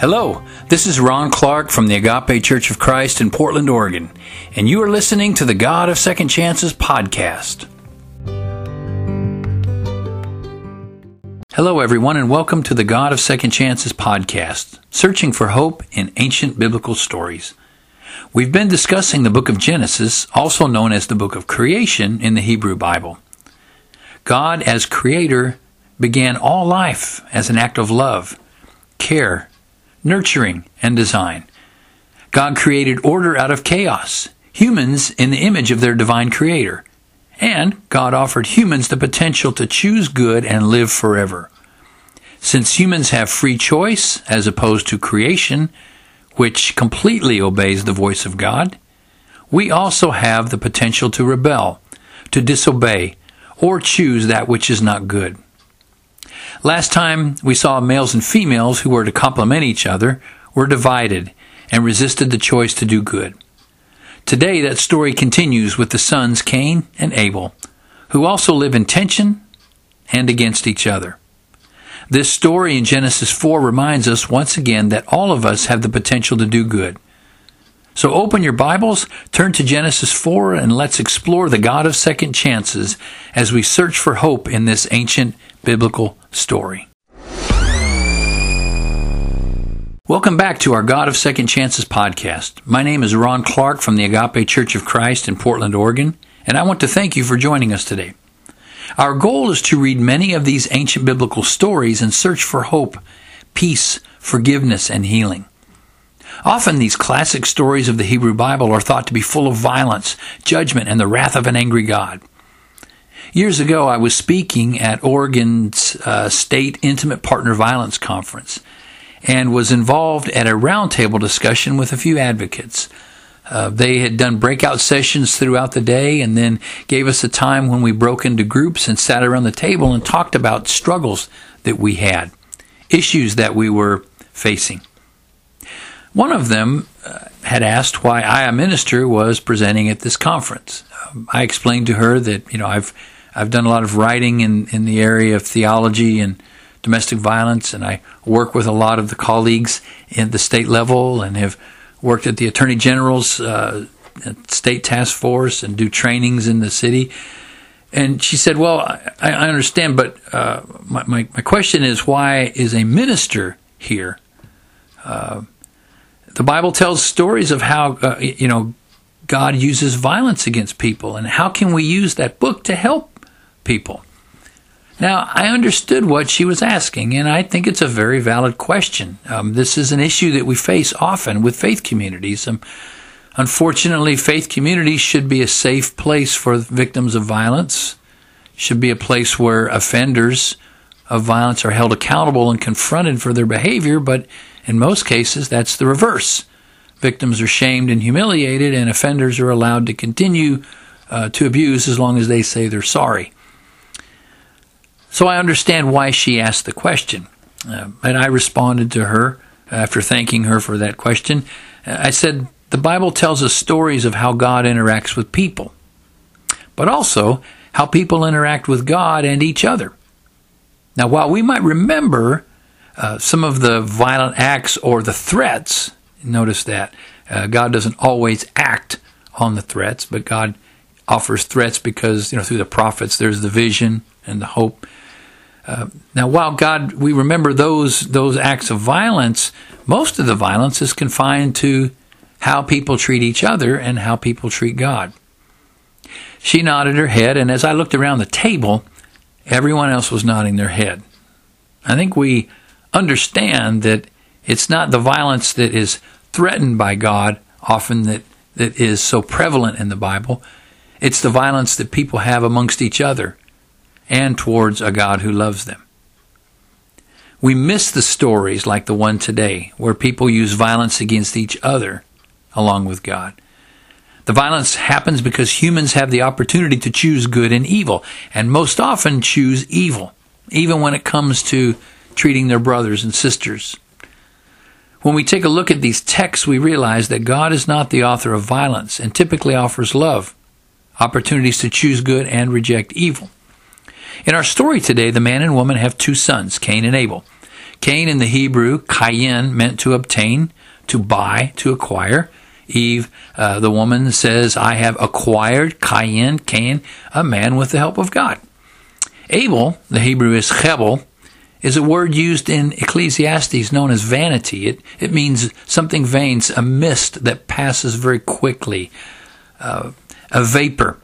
Hello, this is Ron Clark from the Agape Church of Christ in Portland, Oregon, and you are listening to the God of Second Chances podcast. Hello, everyone, and welcome to the God of Second Chances podcast, searching for hope in ancient biblical stories. We've been discussing the book of Genesis, also known as the book of creation in the Hebrew Bible. God, as creator, began all life as an act of love, care, nurturing, and design. God created order out of chaos, humans in the image of their divine creator. And God offered humans the potential to choose good and live forever. Since humans have free choice as opposed to creation, which completely obeys the voice of God, we also have the potential to rebel, to disobey, or choose that which is not good. Last time we saw males and females who were to complement each other were divided and resisted the choice to do good. Today that story continues with the sons Cain and Abel, who also live in tension and against each other. This story in Genesis 4 reminds us once again that all of us have the potential to do good. So open your Bibles, turn to Genesis 4, and let's explore the God of second chances as we search for hope in this ancient biblical story. Welcome back to our God of Second Chances podcast. My name is Ron Clark from the Agape Church of Christ in Portland, Oregon, and I want to thank you for joining us today. Our goal is to read many of these ancient biblical stories and search for hope, peace, forgiveness, and healing. Often these classic stories of the Hebrew Bible are thought to be full of violence, judgment, and the wrath of an angry God. Years ago, I was speaking at Oregon's uh, State Intimate Partner Violence Conference and was involved at a roundtable discussion with a few advocates. Uh, they had done breakout sessions throughout the day and then gave us a time when we broke into groups and sat around the table and talked about struggles that we had, issues that we were facing. One of them uh, had asked why I, a minister, was presenting at this conference. Um, I explained to her that you know I've I've done a lot of writing in, in the area of theology and domestic violence, and I work with a lot of the colleagues at the state level and have worked at the Attorney General's uh, state task force and do trainings in the city. And she said, Well, I, I understand, but uh, my, my, my, question is why is a minister here? Uh, the Bible tells stories of how, uh, you know, God uses violence against people, and how can we use that book to help people? Now, I understood what she was asking, and I think it's a very valid question. Um, this is an issue that we face often with faith communities. Um, unfortunately, faith communities should be a safe place for victims of violence, should be a place where offenders of violence are held accountable and confronted for their behavior, but in most cases, that's the reverse. Victims are shamed and humiliated, and offenders are allowed to continue uh, to abuse as long as they say they're sorry. So I understand why she asked the question. Uh, and I responded to her after thanking her for that question. Uh, I said, The Bible tells us stories of how God interacts with people, but also how people interact with God and each other. Now, while we might remember uh, some of the violent acts or the threats. Notice that uh, God doesn't always act on the threats, but God offers threats because you know through the prophets there's the vision and the hope. Uh, now, while God, we remember those those acts of violence, most of the violence is confined to how people treat each other and how people treat God. She nodded her head, and as I looked around the table, everyone else was nodding their head. I think we understand that it's not the violence that is threatened by God often that, that is so prevalent in the Bible. It's the violence that people have amongst each other and towards a God who loves them. We miss the stories like the one today where people use violence against each other along with God. The violence happens because humans have the opportunity to choose good and evil, and most often choose evil, even when it comes to treating their brothers and sisters. When we take a look at these texts, we realize that God is not the author of violence and typically offers love, opportunities to choose good and reject evil. In our story today, the man and woman have two sons, Cain and Abel. Cain in the Hebrew, Cain, meant to obtain, to buy, to acquire. Eve, uh, the woman, says, I have acquired Cain, Cain, a man with the help of God. Abel, the Hebrew is Hebel, is a word used in Ecclesiastes known as vanity. It, it means something vain, a mist that passes very quickly, uh, a vapor,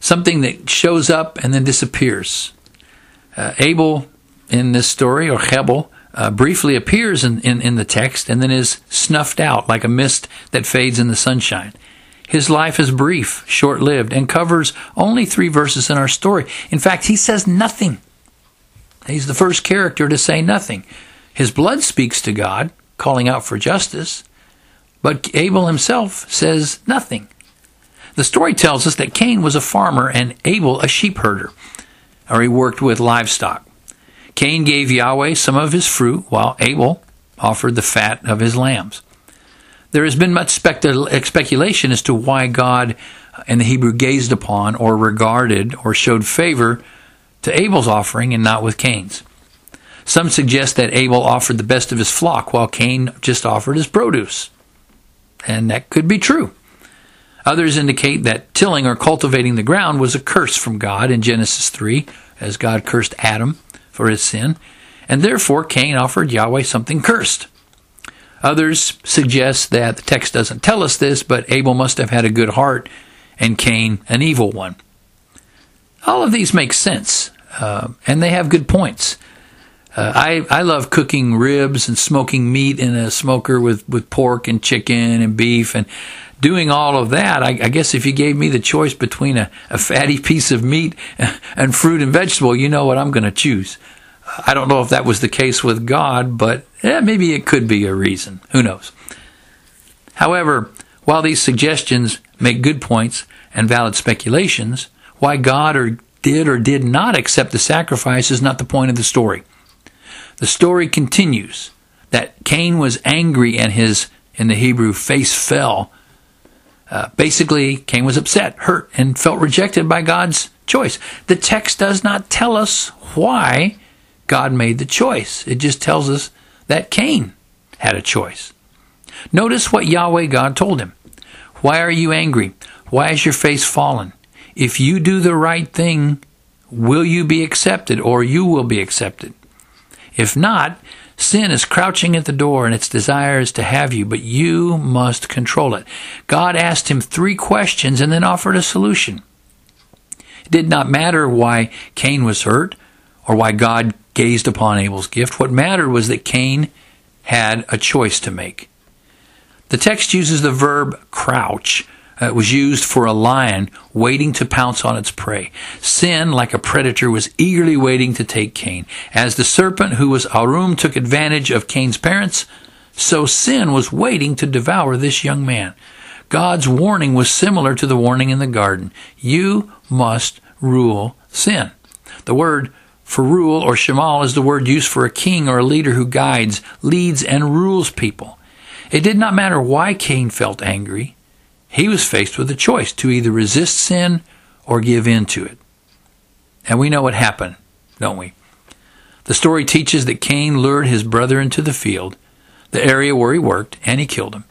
something that shows up and then disappears. Uh, Abel in this story, or Hebel, uh, briefly appears in, in, in the text and then is snuffed out like a mist that fades in the sunshine. His life is brief, short lived, and covers only three verses in our story. In fact, he says nothing. He's the first character to say nothing. His blood speaks to God, calling out for justice, but Abel himself says nothing. The story tells us that Cain was a farmer and Abel a sheep herder, or he worked with livestock. Cain gave Yahweh some of his fruit, while Abel offered the fat of his lambs. There has been much speculation as to why God in the Hebrew gazed upon or regarded or showed favor to Abel's offering and not with Cain's. Some suggest that Abel offered the best of his flock while Cain just offered his produce. And that could be true. Others indicate that tilling or cultivating the ground was a curse from God in Genesis 3, as God cursed Adam for his sin, and therefore Cain offered Yahweh something cursed. Others suggest that the text doesn't tell us this, but Abel must have had a good heart and Cain an evil one. All of these make sense, uh, and they have good points. Uh, I, I love cooking ribs and smoking meat in a smoker with, with pork and chicken and beef and doing all of that. I, I guess if you gave me the choice between a, a fatty piece of meat and fruit and vegetable, you know what I'm going to choose. I don't know if that was the case with God, but eh, maybe it could be a reason. Who knows? However, while these suggestions make good points and valid speculations, why God or did or did not accept the sacrifice is not the point of the story. The story continues that Cain was angry and his, in the Hebrew, face fell. Uh, basically, Cain was upset, hurt, and felt rejected by God's choice. The text does not tell us why God made the choice. It just tells us that Cain had a choice. Notice what Yahweh God told him. Why are you angry? Why is your face fallen? If you do the right thing, will you be accepted or you will be accepted? If not, sin is crouching at the door and its desire is to have you, but you must control it. God asked him three questions and then offered a solution. It did not matter why Cain was hurt or why God gazed upon Abel's gift. What mattered was that Cain had a choice to make. The text uses the verb crouch, uh, was used for a lion waiting to pounce on its prey. Sin, like a predator, was eagerly waiting to take Cain. As the serpent who was Arum took advantage of Cain's parents, so sin was waiting to devour this young man. God's warning was similar to the warning in the garden. You must rule sin. The word for rule or shemal is the word used for a king or a leader who guides, leads, and rules people. It did not matter why Cain felt angry. He was faced with a choice to either resist sin or give in to it. And we know what happened, don't we? The story teaches that Cain lured his brother into the field, the area where he worked, and he killed him.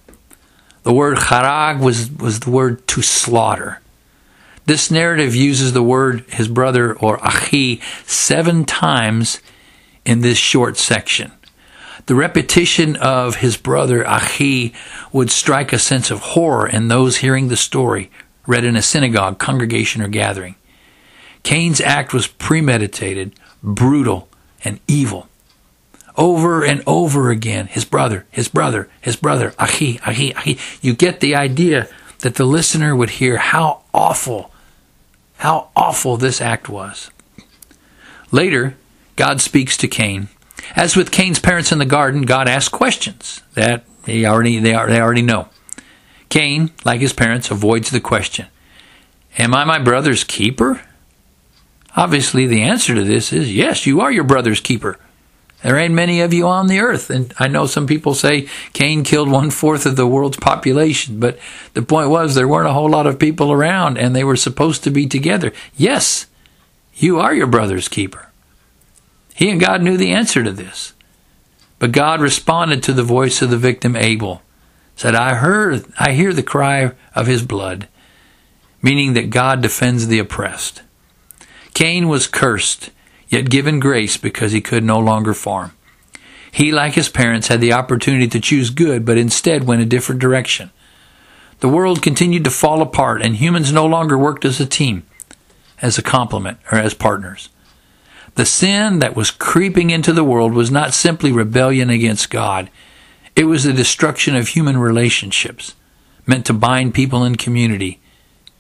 The word harag was, was the word to slaughter. This narrative uses the word his brother or achi seven times in this short section. The repetition of his brother Achi would strike a sense of horror in those hearing the story read in a synagogue, congregation, or gathering. Cain's act was premeditated, brutal, and evil. Over and over again, his brother, his brother, his brother, Achi, Achi, Achi. You get the idea that the listener would hear how awful, how awful this act was. Later, God speaks to Cain as with Cain's parents in the garden, God asks questions that they already, they, are, they already know. Cain, like his parents, avoids the question Am I my brother's keeper? Obviously, the answer to this is yes, you are your brother's keeper. There ain't many of you on the earth. And I know some people say Cain killed one fourth of the world's population, but the point was there weren't a whole lot of people around and they were supposed to be together. Yes, you are your brother's keeper. He and God knew the answer to this. But God responded to the voice of the victim Abel, said, I heard, I hear the cry of his blood, meaning that God defends the oppressed. Cain was cursed, yet given grace because he could no longer farm. He, like his parents, had the opportunity to choose good, but instead went a different direction. The world continued to fall apart, and humans no longer worked as a team, as a complement, or as partners. The sin that was creeping into the world was not simply rebellion against God, it was the destruction of human relationships, meant to bind people in community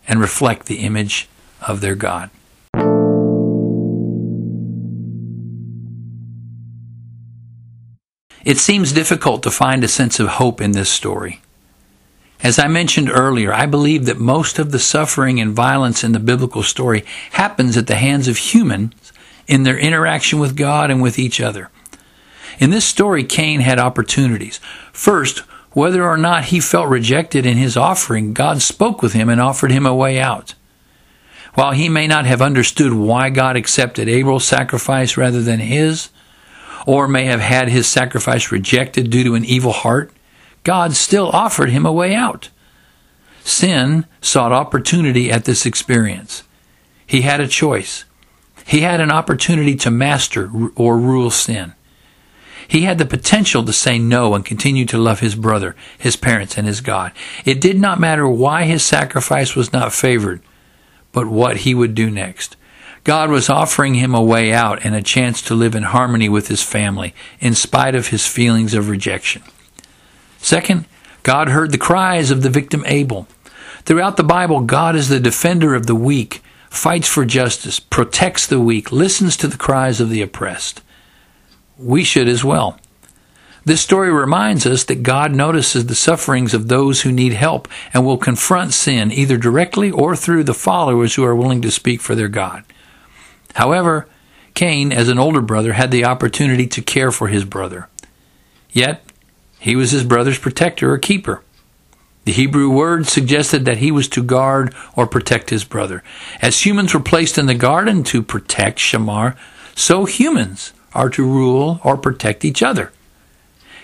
and reflect the image of their God. It seems difficult to find a sense of hope in this story. As I mentioned earlier, I believe that most of the suffering and violence in the biblical story happens at the hands of humans in their interaction with God and with each other. In this story, Cain had opportunities. First, whether or not he felt rejected in his offering, God spoke with him and offered him a way out. While he may not have understood why God accepted Abel's sacrifice rather than his, or may have had his sacrifice rejected due to an evil heart, God still offered him a way out. Sin sought opportunity at this experience. He had a choice. He had an opportunity to master or rule sin. He had the potential to say no and continue to love his brother, his parents, and his God. It did not matter why his sacrifice was not favored, but what he would do next. God was offering him a way out and a chance to live in harmony with his family, in spite of his feelings of rejection. Second, God heard the cries of the victim Abel. Throughout the Bible, God is the defender of the weak fights for justice, protects the weak, listens to the cries of the oppressed. We should as well. This story reminds us that God notices the sufferings of those who need help and will confront sin either directly or through the followers who are willing to speak for their God. However, Cain, as an older brother, had the opportunity to care for his brother. Yet, he was his brother's protector or keeper. The Hebrew word suggested that he was to guard or protect his brother. As humans were placed in the garden to protect Shamar, so humans are to rule or protect each other.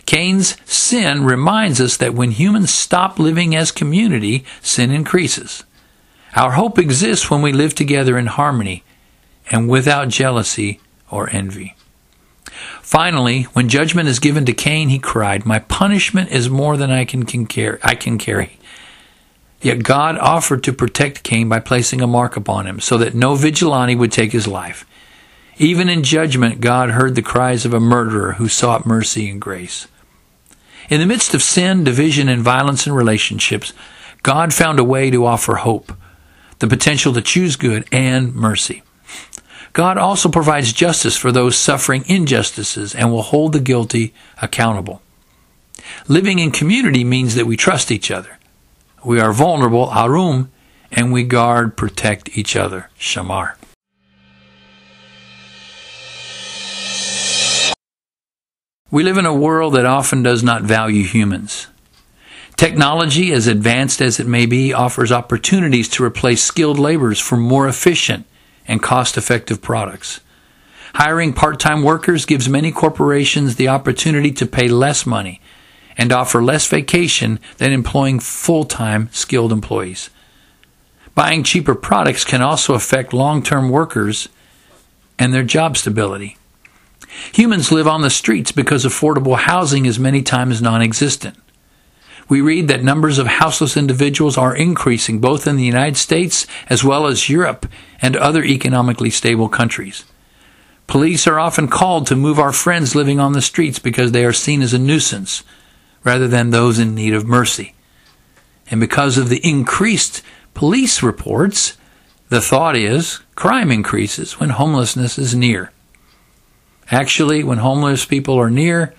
Cain's sin reminds us that when humans stop living as community, sin increases. Our hope exists when we live together in harmony and without jealousy or envy. Finally, when judgment is given to Cain, he cried, My punishment is more than I can, can carry, I can carry. Yet God offered to protect Cain by placing a mark upon him, so that no vigilante would take his life. Even in judgment, God heard the cries of a murderer who sought mercy and grace. In the midst of sin, division, and violence in relationships, God found a way to offer hope, the potential to choose good and mercy. God also provides justice for those suffering injustices and will hold the guilty accountable. Living in community means that we trust each other. We are vulnerable, arum, and we guard, protect each other, shamar. We live in a world that often does not value humans. Technology, as advanced as it may be, offers opportunities to replace skilled laborers for more efficient and cost effective products. Hiring part time workers gives many corporations the opportunity to pay less money and offer less vacation than employing full time skilled employees. Buying cheaper products can also affect long term workers and their job stability. Humans live on the streets because affordable housing is many times non existent we read that numbers of houseless individuals are increasing both in the United States as well as Europe and other economically stable countries. Police are often called to move our friends living on the streets because they are seen as a nuisance rather than those in need of mercy. And because of the increased police reports, the thought is crime increases when homelessness is near. Actually, when homeless people are near,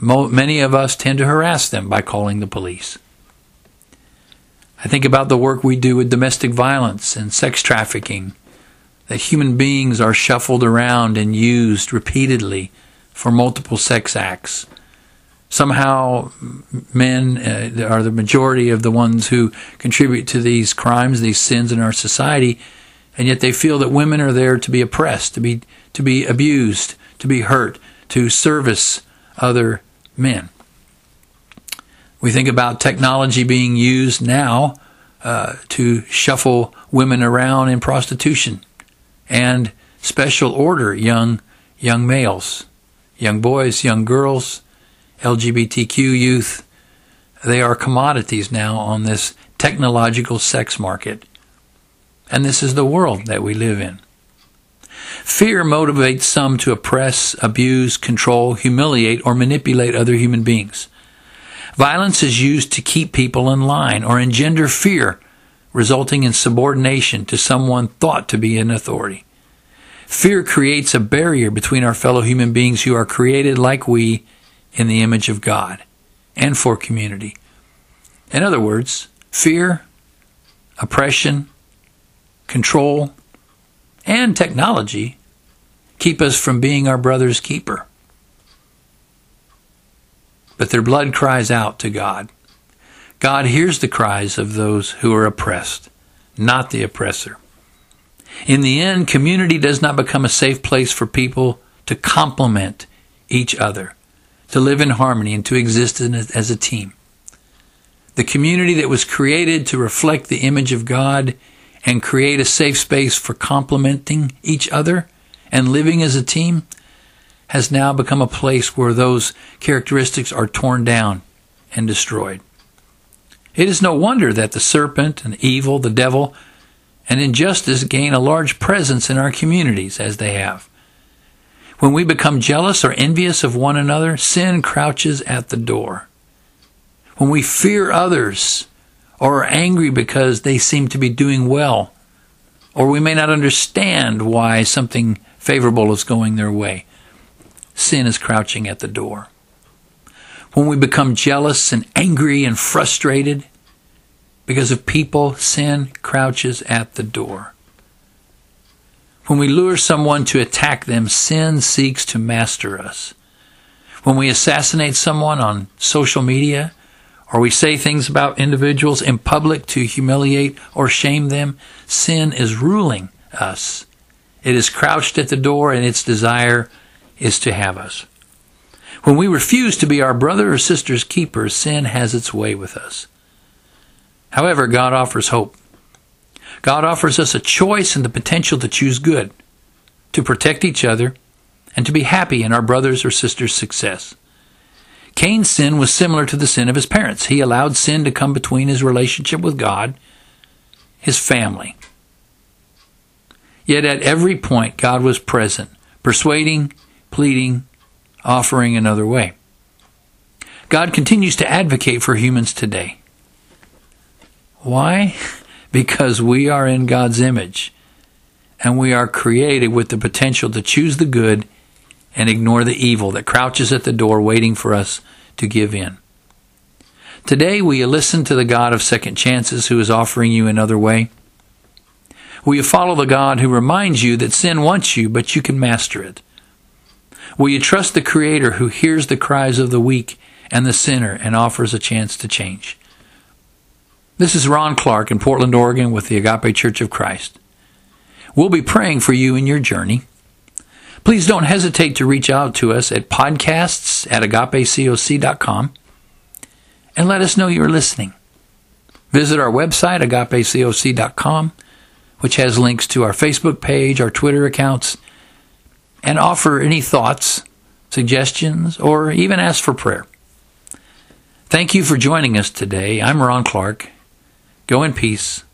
many of us tend to harass them by calling the police. I think about the work we do with domestic violence and sex trafficking, that human beings are shuffled around and used repeatedly for multiple sex acts. Somehow, men uh, are the majority of the ones who contribute to these crimes, these sins in our society, and yet they feel that women are there to be oppressed, to be to be abused, to be hurt, to service other men. We think about technology being used now uh, to shuffle women around in prostitution and special order young young males, young boys, young girls, LGBTQ youth. They are commodities now on this technological sex market. And this is the world that we live in. Fear motivates some to oppress, abuse, control, humiliate, or manipulate other human beings. Violence is used to keep people in line or engender fear, resulting in subordination to someone thought to be in authority. Fear creates a barrier between our fellow human beings who are created like we in the image of God and for community. In other words, fear, oppression, control, and technology keep us from being our brother's keeper but their blood cries out to God. God hears the cries of those who are oppressed, not the oppressor. In the end, community does not become a safe place for people to complement each other, to live in harmony, and to exist as a team. The community that was created to reflect the image of God and create a safe space for complementing each other and living as a team has now become a place where those characteristics are torn down and destroyed. It is no wonder that the serpent and evil, the devil, and injustice gain a large presence in our communities as they have. When we become jealous or envious of one another, sin crouches at the door. When we fear others or are angry because they seem to be doing well, or we may not understand why something favorable is going their way, sin is crouching at the door. When we become jealous and angry and frustrated because of people, sin crouches at the door. When we lure someone to attack them, sin seeks to master us. When we assassinate someone on social media, or we say things about individuals in public to humiliate or shame them, sin is ruling us. It is crouched at the door and its desire is to have us. When we refuse to be our brother or sister's keeper, sin has its way with us. However, God offers hope. God offers us a choice and the potential to choose good, to protect each other, and to be happy in our brother's or sister's success. Cain's sin was similar to the sin of his parents. He allowed sin to come between his relationship with God, his family. Yet at every point, God was present, persuading, pleading, offering another way. God continues to advocate for humans today. Why? Because we are in God's image and we are created with the potential to choose the good and ignore the evil that crouches at the door waiting for us to give in. Today, will you listen to the God of second chances who is offering you another way? Will you follow the God who reminds you that sin wants you, but you can master it? Will you trust the Creator who hears the cries of the weak and the sinner and offers a chance to change? This is Ron Clark in Portland, Oregon with the Agape Church of Christ. We'll be praying for you in your journey. Please don't hesitate to reach out to us at podcasts at agapecoc.com and let us know you're listening. Visit our website, agapecoc.com, which has links to our Facebook page, our Twitter accounts, and offer any thoughts, suggestions, or even ask for prayer. Thank you for joining us today. I'm Ron Clark. Go in peace,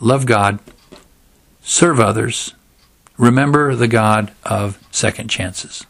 love God, serve others, remember the God of second chances.